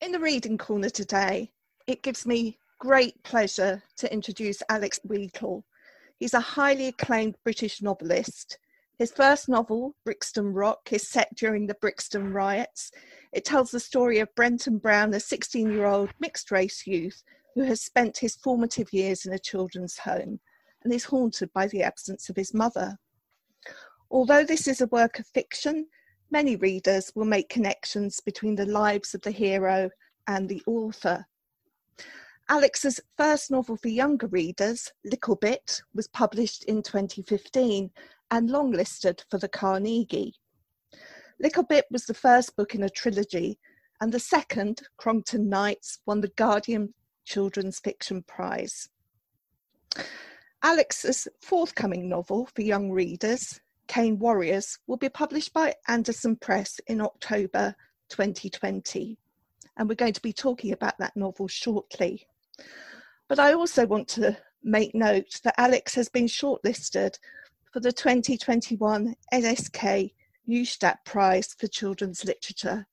In the reading corner today, it gives me great pleasure to introduce Alex Wheatle. He's a highly acclaimed British novelist. His first novel, Brixton Rock, is set during the Brixton riots. It tells the story of Brenton Brown, a 16 year old mixed race youth who has spent his formative years in a children's home and is haunted by the absence of his mother. Although this is a work of fiction, many readers will make connections between the lives of the hero and the author. Alex's first novel for younger readers, Little Bit, was published in 2015 and longlisted for the Carnegie. Little Bit was the first book in a trilogy, and the second, Crongton Knights, won the Guardian Children's Fiction Prize. Alex's forthcoming novel for young readers, Cane Warriors will be published by Andersen Press in October 2020. And we're going to be talking about that novel shortly. But I also want to make note that Alex has been shortlisted for the 2021 NSK Neustadt Prize for Children's Literature.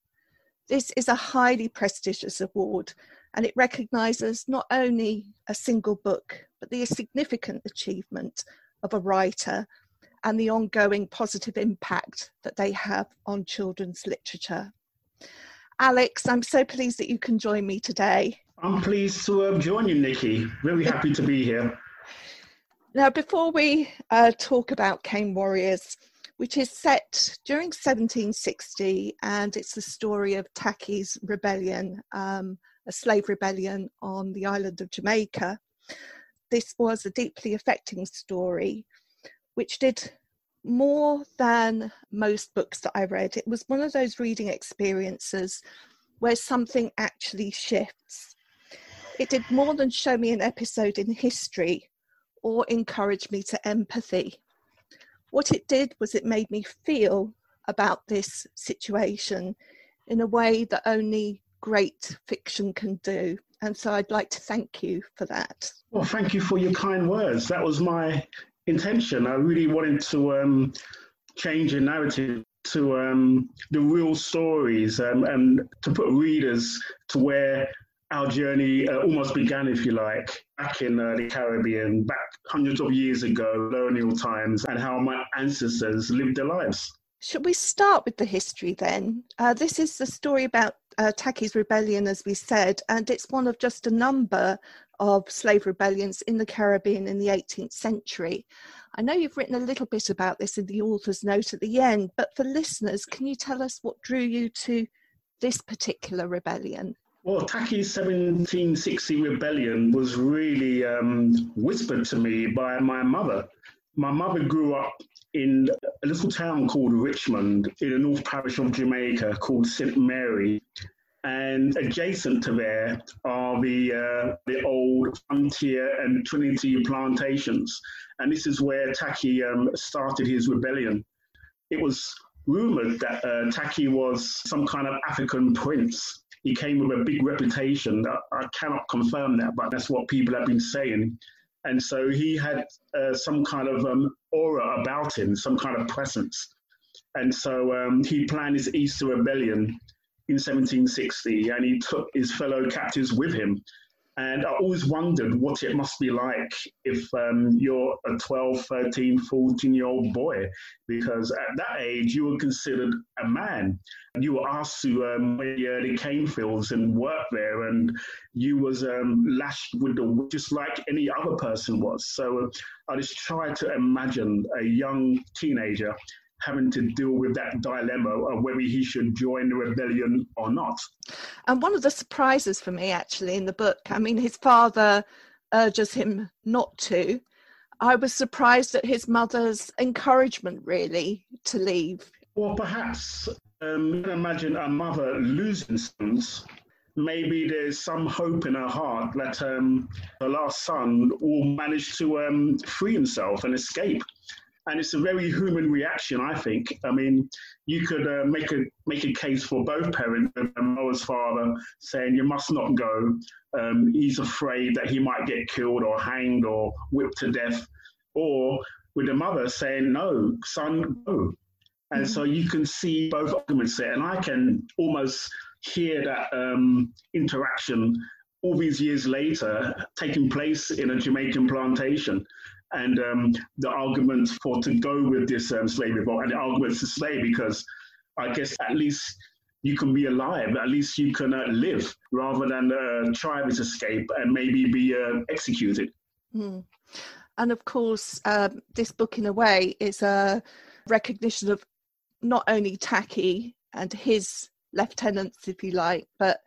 This is a highly prestigious award and it recognises not only a single book, but the significant achievement of a writer and the ongoing positive impact that they have on children's literature. Alex, I'm so pleased that you can join me today. I'm pleased to uh, join you, Nikki. Really happy to be here. Now, before we uh, talk about Cane Warriors, which is set during 1760, and it's the story of Tacky's rebellion, um, a slave rebellion on the island of Jamaica. This was a deeply affecting story which did more than most books that I read. It was one of those reading experiences where something actually shifts. It did more than show me an episode in history or encourage me to empathy. What it did was it made me feel about this situation in a way that only great fiction can do. And so I'd like to thank you for that. Well, thank you for your kind words. That was my intention. I really wanted to um, change the narrative to um, the real stories um, and to put readers to where our journey uh, almost began, if you like, back in uh, the Caribbean, back hundreds of years ago, colonial times, and how my ancestors lived their lives. Should we start with the history then? Uh, this is the story about uh, Tacky's rebellion, as we said, and it's one of just a number of slave rebellions in the Caribbean in the 18th century. I know you've written a little bit about this in the author's note at the end, but for listeners, can you tell us what drew you to this particular rebellion? Well, Tacky's 1760 rebellion was really um, whispered to me by my mother. My mother grew up in a little town called Richmond in the North Parish of Jamaica called St. Mary and adjacent to there are the uh, the old Frontier and Trinity plantations, and this is where Tacky um, started his rebellion. It was rumored that uh, Tacky was some kind of African prince. He came with a big reputation. I cannot confirm that, but that's what people have been saying. And so he had uh, some kind of um, aura about him, some kind of presence. And so um, he planned his Easter rebellion in 1760 and he took his fellow captives with him. And I always wondered what it must be like if um, you're a 12, 13, 14 year old boy, because at that age you were considered a man. And you were asked to um, the, the cane fields and work there, and you was um, lashed with the just like any other person was. So uh, I just tried to imagine a young teenager having to deal with that dilemma of whether he should join the rebellion or not. And one of the surprises for me, actually, in the book, I mean, his father urges him not to. I was surprised at his mother's encouragement, really, to leave. Well, perhaps um, imagine a mother losing sons. Maybe there's some hope in her heart that um, her last son will manage to um, free himself and escape and it's a very human reaction, I think. I mean, you could uh, make a make a case for both parents. Moa's father saying you must not go. Um, he's afraid that he might get killed or hanged or whipped to death, or with the mother saying no, son, go. And mm-hmm. so you can see both arguments there, and I can almost hear that um, interaction all these years later taking place in a Jamaican plantation. And um, the argument for to go with this um, slavery vote and the arguments to stay because I guess at least you can be alive, at least you can uh, live rather than uh, try to escape and maybe be uh, executed. Mm. And of course, um, this book, in a way, is a recognition of not only Tacky and his lieutenants, if you like, but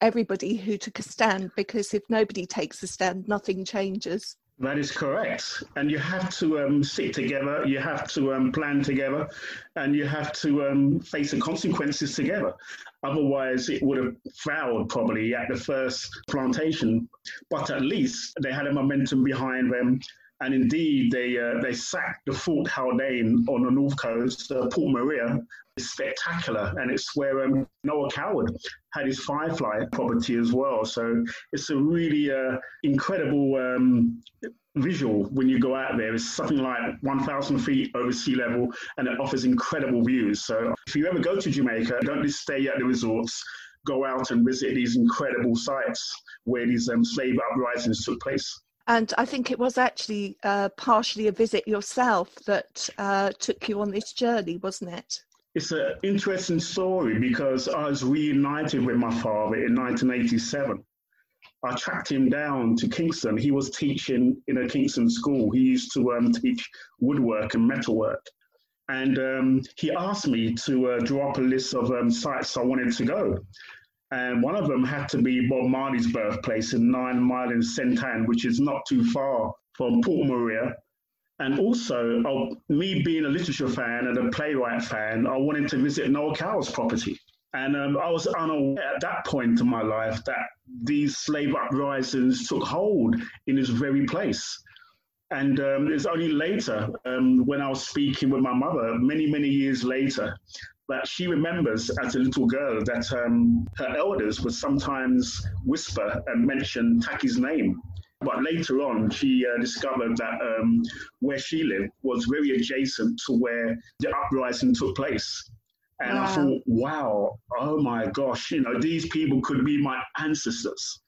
everybody who took a stand because if nobody takes a stand, nothing changes. That is correct. And you have to um, sit together, you have to um, plan together, and you have to um, face the consequences together. Otherwise, it would have failed probably at the first plantation. But at least they had a momentum behind them. And indeed, they uh, they sacked the Fort Haldane on the north coast, uh, Port Maria, is spectacular, and it's where um, Noel Coward had his Firefly property as well. So it's a really uh, incredible um, visual when you go out there. It's something like 1,000 feet over sea level, and it offers incredible views. So if you ever go to Jamaica, don't just stay at the resorts. Go out and visit these incredible sites where these um, slave uprisings took place. And I think it was actually uh, partially a visit yourself that uh, took you on this journey, wasn't it? It's an interesting story because I was reunited with my father in 1987. I tracked him down to Kingston. He was teaching in a Kingston school. He used to um, teach woodwork and metalwork. And um, he asked me to uh, draw up a list of um, sites I wanted to go. And one of them had to be Bob Marley's birthplace in Nine Mile in St. Ann, which is not too far from Port Maria and also, uh, me being a literature fan and a playwright fan, I wanted to visit Noel Coward's property. And um, I was unaware at that point in my life that these slave uprisings took hold in this very place. And um, it's only later, um, when I was speaking with my mother, many, many years later, that she remembers as a little girl that um, her elders would sometimes whisper and mention Tacky's name. But later on, she uh, discovered that um, where she lived was very adjacent to where the uprising took place. And wow. I thought, wow, oh my gosh, you know, these people could be my ancestors.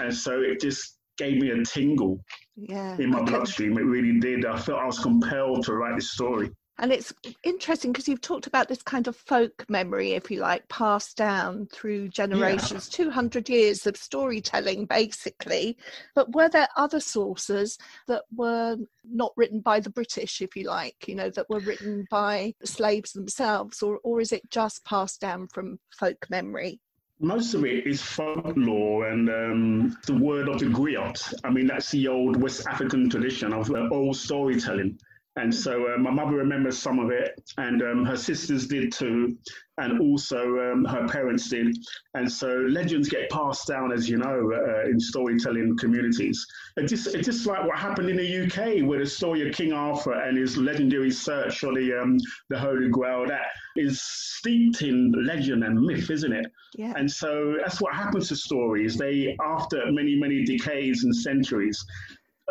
And so it just gave me a tingle yeah, in my bloodstream. It really did. I felt I was compelled to write this story. And it's interesting because you've talked about this kind of folk memory, if you like, passed down through generations, yeah. 200 years of storytelling, basically. But were there other sources that were not written by the British, if you like, you know, that were written by slaves themselves, or, or is it just passed down from folk memory? Most of it is folklore and um, the word of the griot. I mean, that's the old West African tradition of uh, oral storytelling. And so uh, my mother remembers some of it, and um, her sisters did too, and also um, her parents did. And so legends get passed down, as you know, uh, in storytelling communities. It just, it's just like what happened in the UK with the story of King Arthur and his legendary search for the, um, the Holy Grail. That is steeped in legend and myth, isn't it? Yeah. And so that's what happens to stories. They, after many, many decades and centuries,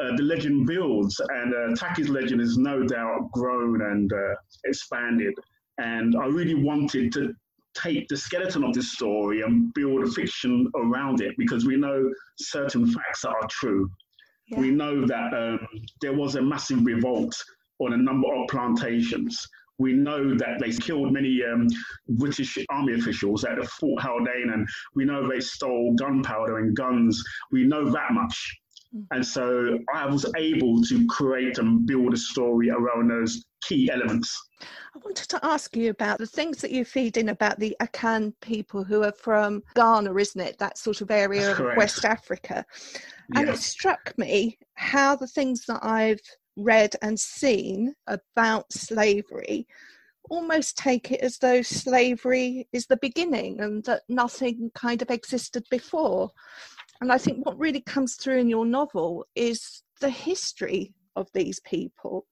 uh, the legend builds, and uh, Tacky's legend is no doubt grown and uh, expanded. And I really wanted to take the skeleton of this story and build a fiction around it because we know certain facts that are true. Yeah. We know that um, there was a massive revolt on a number of plantations. We know that they killed many um, British army officials at Fort Haldane, and we know they stole gunpowder and guns. We know that much. Mm. And so I was able to create and build a story around those key elements. I wanted to ask you about the things that you feed in about the Akan people who are from Ghana, isn't it? That sort of area of West Africa. And it struck me how the things that I've read and seen about slavery almost take it as though slavery is the beginning and that nothing kind of existed before. And I think what really comes through in your novel is the history of these people.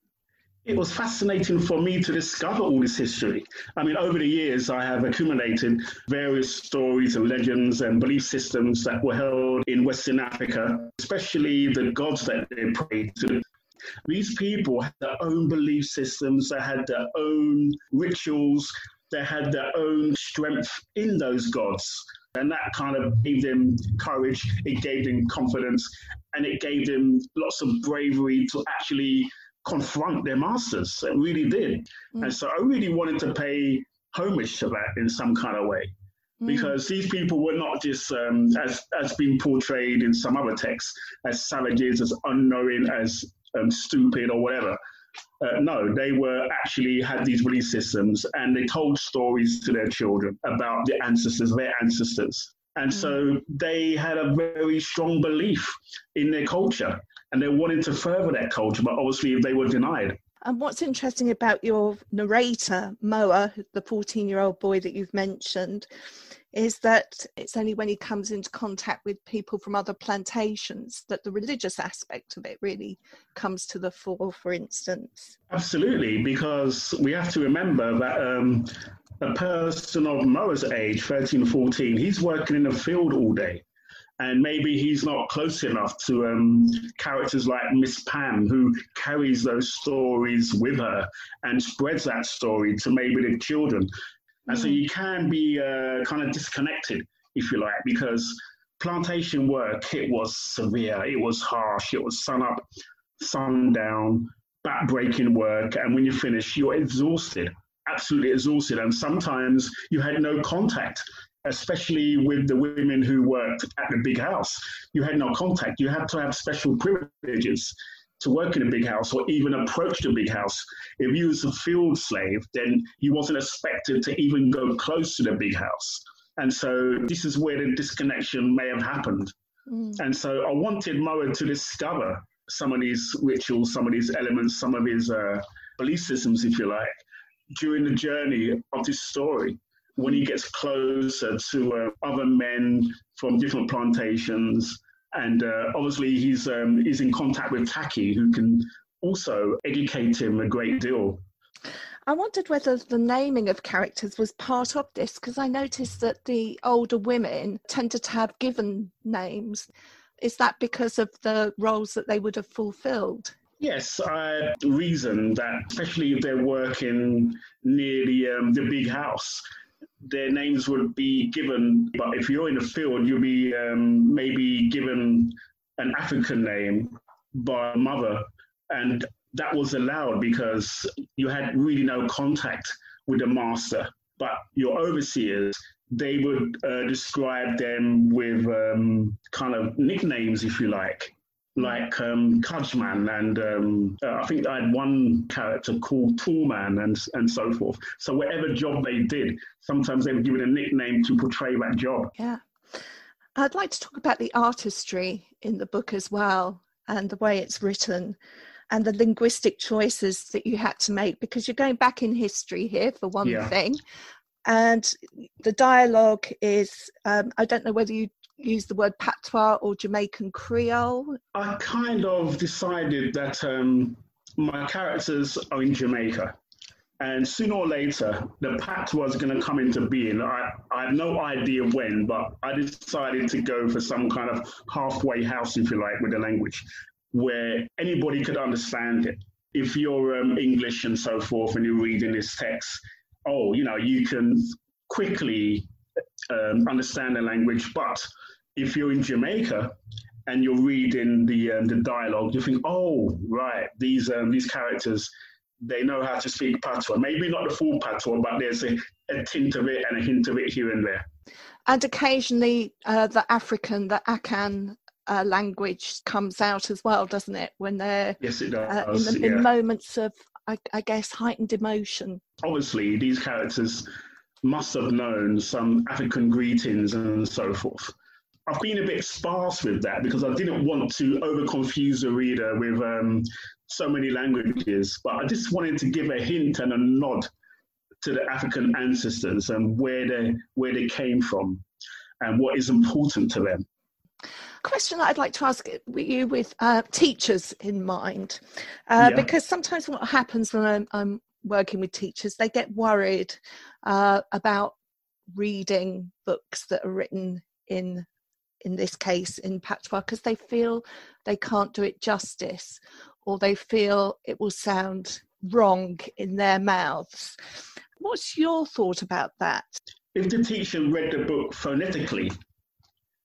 It was fascinating for me to discover all this history. I mean, over the years, I have accumulated various stories and legends and belief systems that were held in Western Africa, especially the gods that they prayed to. These people had their own belief systems, they had their own rituals, they had their own strength in those gods. And that kind of gave them courage, it gave them confidence, and it gave them lots of bravery to actually confront their masters. It really did. Mm. And so I really wanted to pay homage to that in some kind of way. Mm. Because these people were not just, um, as as been portrayed in some other texts, as savages, as unknowing, as um, stupid or whatever. Uh, no, they were actually had these belief systems and they told stories to their children about the ancestors, their ancestors. And mm. so they had a very strong belief in their culture and they wanted to further that culture, but obviously they were denied. And what's interesting about your narrator, Moa, the 14 year old boy that you've mentioned, is that it's only when he comes into contact with people from other plantations that the religious aspect of it really comes to the fore, for instance. Absolutely, because we have to remember that um, a person of Moa's age, 13, 14, he's working in a field all day. And maybe he's not close enough to um, characters like Miss Pam, who carries those stories with her and spreads that story to maybe the children. And so mm. you can be uh, kind of disconnected, if you like, because plantation work, it was severe, it was harsh, it was sun up, sun down, back-breaking work. And when you finish, you're exhausted, absolutely exhausted. And sometimes you had no contact, especially with the women who worked at the big house. You had no contact. You had to have special privileges to work in a big house or even approach the big house. If you was a field slave, then you wasn't expected to even go close to the big house. And so this is where the disconnection may have happened. Mm. And so I wanted Moa to discover some of these rituals, some of these elements, some of his uh, belief systems, if you like, during the journey of this story. When he gets closer to uh, other men from different plantations, and uh, obviously he's um, he's in contact with Tacky, who can also educate him a great deal. I wondered whether the naming of characters was part of this because I noticed that the older women tended to have given names. Is that because of the roles that they would have fulfilled? Yes, I reason that, especially if they're working near the um, the big house, their names would be given. But if you're in the field, you'll be um, maybe given an African name by a mother, and that was allowed because you had really no contact with the master. But your overseers, they would uh, describe them with um, kind of nicknames, if you like like um, Cudgeman, and um, uh, I think I had one character called Toolman, and and so forth. So whatever job they did, sometimes they were given a nickname to portray that job. Yeah, I'd like to talk about the artistry in the book as well, and the way it's written, and the linguistic choices that you had to make because you're going back in history here for one yeah. thing. And the dialogue is, um, I don't know whether you use the word patois or Jamaican Creole? I kind of decided that um, my characters are in Jamaica. And sooner or later, the patois is going to come into being. I, I have no idea when, but I decided to go for some kind of halfway house, if you like, with the language, where anybody could understand it. If you're um, English and so forth, and you're reading this text, oh, you know, you can quickly um, understand the language, but if you're in Jamaica and you're reading the um, the dialogue, you think, oh, right, these um, these characters, they know how to speak patois. Maybe not the full patois, but there's a, a tint of it and a hint of it here and there. And occasionally, uh, the African, the Akan uh, language comes out as well, doesn't it? When they're yes, it does. Uh, in, the, yeah. in, moments of, I, I guess, heightened emotion. Obviously, these characters must have known some African greetings and so forth. I've been a bit sparse with that because I didn't want to over confuse the reader with um, so many languages, but I just wanted to give a hint and a nod to the African ancestors and where they where they came from and what is important to them. Question that I'd like to ask you with uh, teachers in mind, uh, yeah. because sometimes what happens when I'm, I'm, working with teachers, they get worried uh, about reading books that are written in in this case in patois because they feel they can't do it justice or they feel it will sound wrong in their mouths What's your thought about that? If the teacher read the book phonetically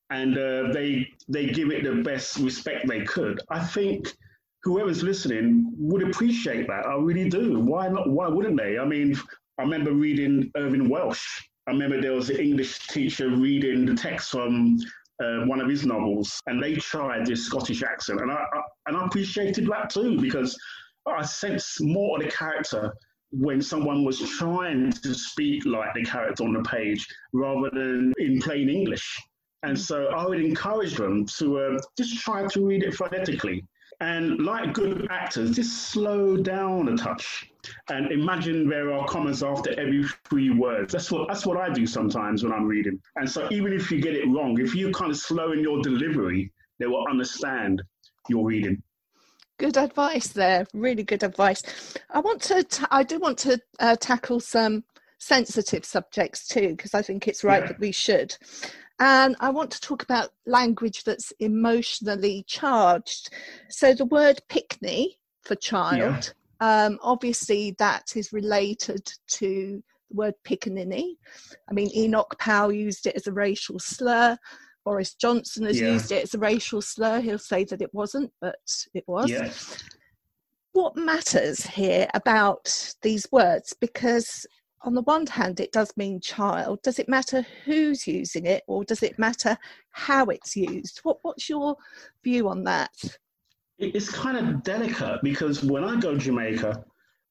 and uh, they they give it the best respect they could, I think whoever's listening would appreciate that. I really do. Why not? Why wouldn't they? I mean, I remember reading Irvine Welsh. I remember there was an English teacher reading the text from uh, one of his novels, and they tried this Scottish accent, and I, I and I appreciated that too because I sense more of the character when someone was trying to speak like the character on the page rather than in plain English. And so I would encourage them to uh, just try to read it phonetically and like good actors, just slow down a touch and imagine there are commas after every three words. That's what that's what I do sometimes when I'm reading. And so even if you get it wrong, if you kind of slow in your delivery, they will understand your reading. Good advice there. Really good advice. I want to. T- I do want to uh, tackle some sensitive subjects too, because I think it's right yeah. that we should. And I want to talk about language that's emotionally charged. So the word pickney for child, yeah. um, obviously that is related to the word pickaninny. I mean, Enoch Powell used it as a racial slur. Boris Johnson has yeah. used it as a racial slur. He'll say that it wasn't, but it was. Yeah. What matters here about these words? Because on the one hand, it does mean child. Does it matter who's using it, or does it matter how it's used? What, what's your view on that? It's kind of delicate because when I go to Jamaica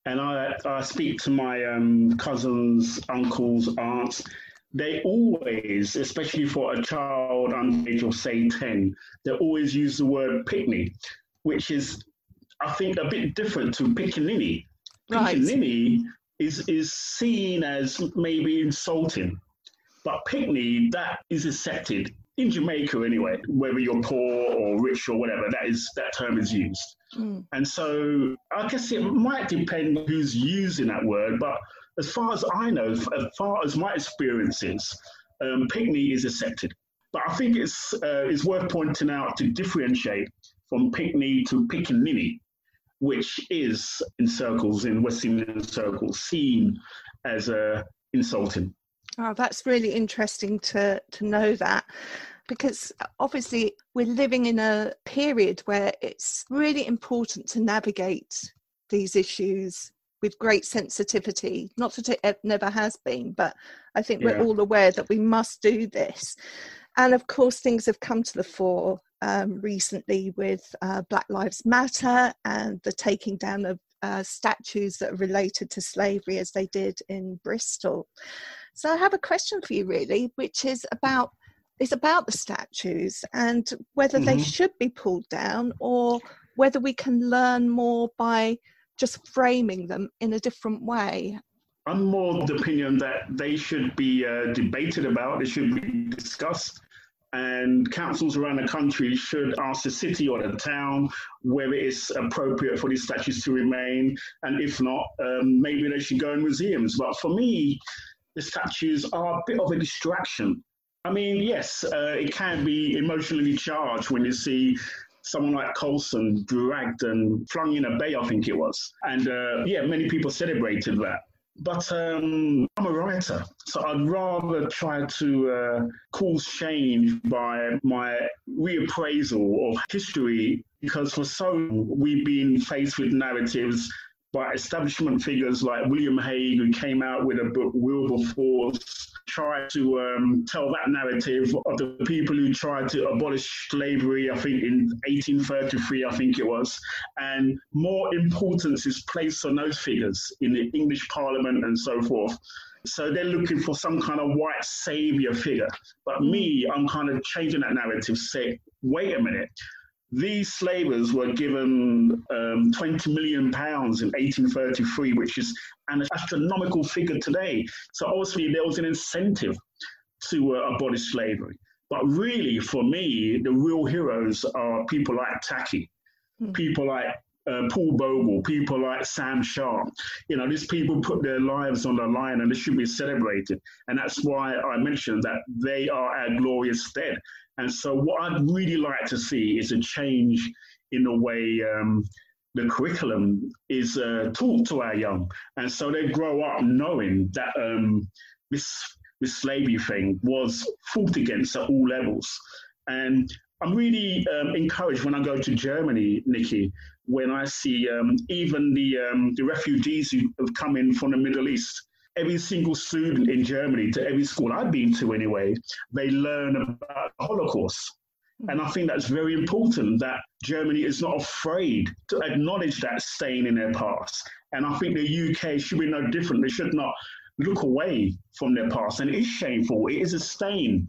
and I, I speak to my um, cousins, uncles, aunts, they always, especially for a child under age of say 10, they always use the word pickney, which is, I think, a bit different to pickaninny. Right. Is is seen as maybe insulting. But pickney, that is accepted in Jamaica anyway, whether you're poor or rich or whatever, that is that term is used. Mm. And so I guess it might depend who's using that word, but as far as I know, as far as my experience is, um, pickney is accepted. But I think it's uh, it's worth pointing out to differentiate from pickney to pickaninny which is in circles, in West Indian circles, seen as uh, insulting. Oh, that's really interesting to, to know that because obviously we're living in a period where it's really important to navigate these issues with great sensitivity. Not that it never has been, but I think yeah. we're all aware that we must do this. And of course, things have come to the fore um, recently with uh, Black Lives Matter and the taking down of uh, statues that are related to slavery as they did in Bristol. So I have a question for you really, which is about is about the statues and whether mm-hmm. they should be pulled down or whether we can learn more by just framing them in a different way. I'm more of the opinion that they should be uh, debated about, they should be discussed and councils around the country should ask the city or the town whether it's appropriate for these statues to remain, and if not, um, maybe they should go in museums. But for me, the statues are a bit of a distraction. I mean, yes, uh, it can be emotionally charged when you see someone like Colston dragged and flung in a bay, I think it was. And uh, yeah, many people celebrated that. But um, I'm a writer, so I'd rather try to uh, cause change by my reappraisal of history because for so long we've been faced with narratives by establishment figures like William Hague, who came out with a book, Wilberforce, tried to um, tell that narrative of the people who tried to abolish slavery, I think in 1833, I think it was. And more importance is placed on those figures in the English Parliament and so forth. So they're looking for some kind of white savior figure. But me, I'm kind of changing that narrative, say, wait a minute these slavers were given um, 20 million pounds in 1833, which is an astronomical figure today. So obviously there was an incentive to uh, abolish slavery. But really, for me, the real heroes are people like Tacky, mm. people like uh, Paul Bogle, people like Sam Sharpe. You know, these people put their lives on the line and they should be celebrated. And that's why I mentioned that they are our glorious dead. And so, what I'd really like to see is a change in the way um, the curriculum is uh, taught to our young, and so they grow up knowing that um, this this slavery thing was fought against at all levels. And I'm really um, encouraged when I go to Germany, Nikki, when I see um, even the um, the refugees who have come in from the Middle East. Every single student in Germany, to every school I've been to anyway, they learn about the Holocaust. Hmm. And I think that's very important that Germany is not afraid to acknowledge that stain in their past. And I think the UK should be no different. They should not look away from their past. And it is shameful. It is a stain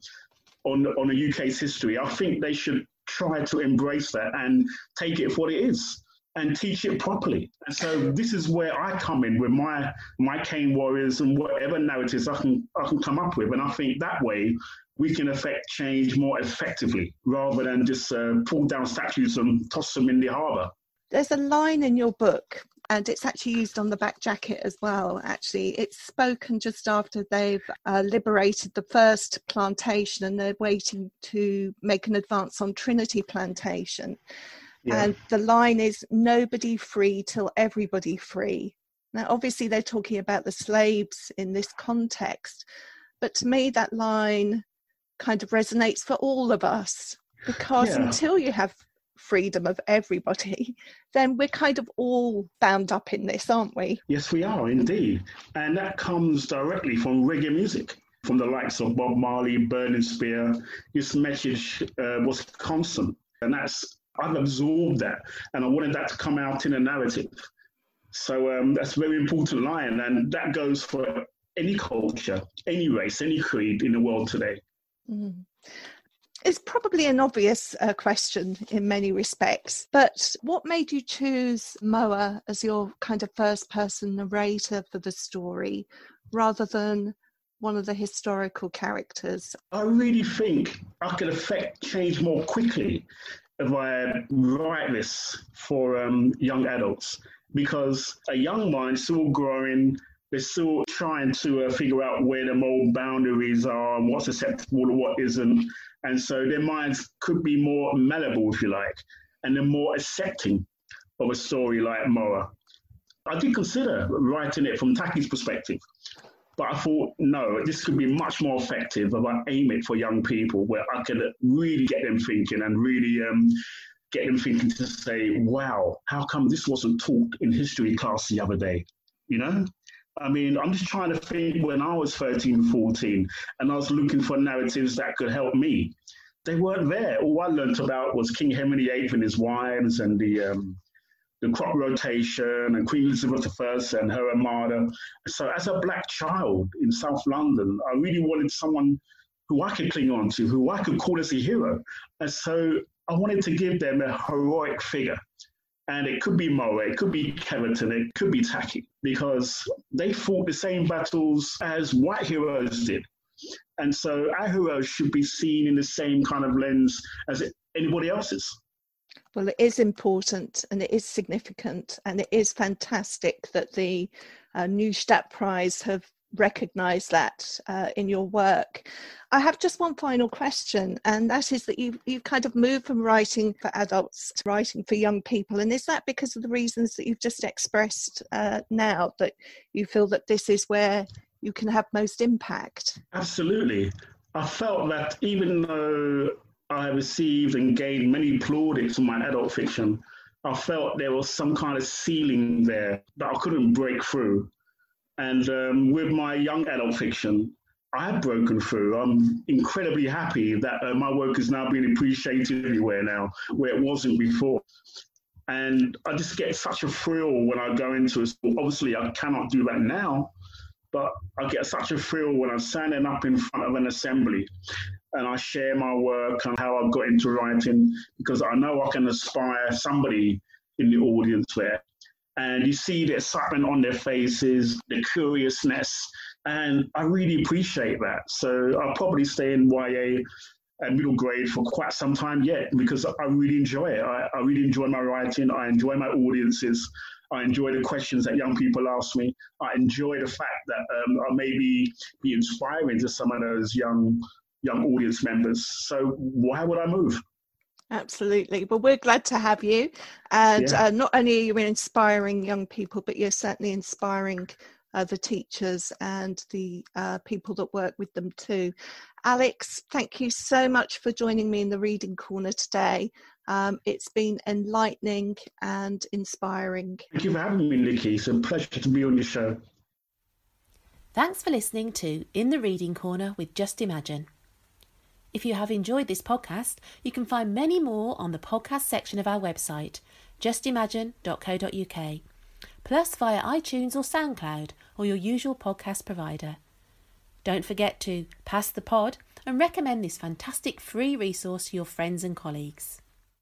on, on the UK's history. I think they should try to embrace that and take it for what it is and teach it properly. And so this is where I come in with my my cane warriors and whatever narratives I can I can come up with. And I think that way we can affect change more effectively rather than just uh, pull down statues and toss them in the harbour. There's a line in your book, and it's actually used on the back jacket as well. Actually, it's spoken just after they've uh, liberated the first plantation and they're waiting to make an advance on Trinity Plantation. Yeah. And the line is nobody free till everybody free. Now, obviously, they're talking about the slaves in this context, but to me, that line kind of resonates for all of us because yeah. until you have freedom of everybody, then we're kind of all bound up in this, aren't we? Yes, we are indeed. And that comes directly from reggae music, from the likes of Bob Marley, Burning Spear. This message uh, was constant. And that's, I've absorbed that. And I wanted that to come out in a narrative. So um, that's a very important line. And that goes for any culture, any race, any creed in the world today. Mm. It's probably an obvious uh, question in many respects, but what made you choose Moa as your kind of first person narrator for the story rather than one of the historical characters? I really think I could affect change more quickly if I write this for um, young adults because a young mind still growing they're still trying to uh, figure out where the moral boundaries are and what's acceptable and what isn't. And so their minds could be more malleable, if you like, and they're more accepting of a story like Moa. I did consider writing it from Tacky's perspective, but I thought, no, this could be much more effective if I aim it for young people where I could really get them thinking and really um, get them thinking to say, wow, how come this wasn't taught in history class the other day? You know? I mean, I'm just trying to think when I was 13, 14, and I was looking for narratives that could help me. They weren't there. All I learned about was King Henry VIII and his wives and the um, the crop rotation and Queen Elizabeth I and her armada. So, as a black child in South London, I really wanted someone who I could cling on to, who I could call as a hero. And so, I wanted to give them a heroic figure and it could be Moa, it could be Keverton, it could be Tacky, because they fought the same battles as white heroes did. And so our heroes should be seen in the same kind of lens as anybody else's. Well, it is important and it is significant, and it is fantastic that the uh, Neustadt Prize have recognize that uh, in your work. I have just one final question, and that is that you you've kind of moved from writing for adults to writing for young people, and is that because of the reasons that you've just expressed uh, now that you feel that this is where you can have most impact? Absolutely. I felt that even though I received and gained many plaudits for my adult fiction, I felt there was some kind of ceiling there that I couldn't break through. And um, with my young adult fiction, I have broken through. I'm incredibly happy that uh, my work is now being appreciated everywhere now, where it wasn't before. And I just get such a thrill when I go into a school. Obviously, I cannot do that now, but I get such a thrill when I'm standing up in front of an assembly and I share my work and how I've got into writing because I know I can inspire somebody in the audience there and you see the excitement on their faces, the curiousness, and I really appreciate that. So I'll probably stay in YA and middle grade for quite some time yet because I really enjoy it. I, I really enjoy my writing. I enjoy my audiences. I enjoy the questions that young people ask me. I enjoy the fact that um, I may be, be inspiring to some of those young young audience members. So why would I move? Absolutely. Well, we're glad to have you. And yeah. uh, not only are you inspiring young people, but you're certainly inspiring uh, the teachers and the uh, people that work with them too. Alex, thank you so much for joining me in the Reading Corner today. Um, it's been enlightening and inspiring. Thank you for having me, Nikki. It's a pleasure to be on your show. Thanks for listening to In the Reading Corner with Just Imagine. If you have enjoyed this podcast, you can find many more on the podcast section of our website, justimagine.co.uk, plus via iTunes or SoundCloud or your usual podcast provider. Don't forget to pass the pod and recommend this fantastic free resource to your friends and colleagues.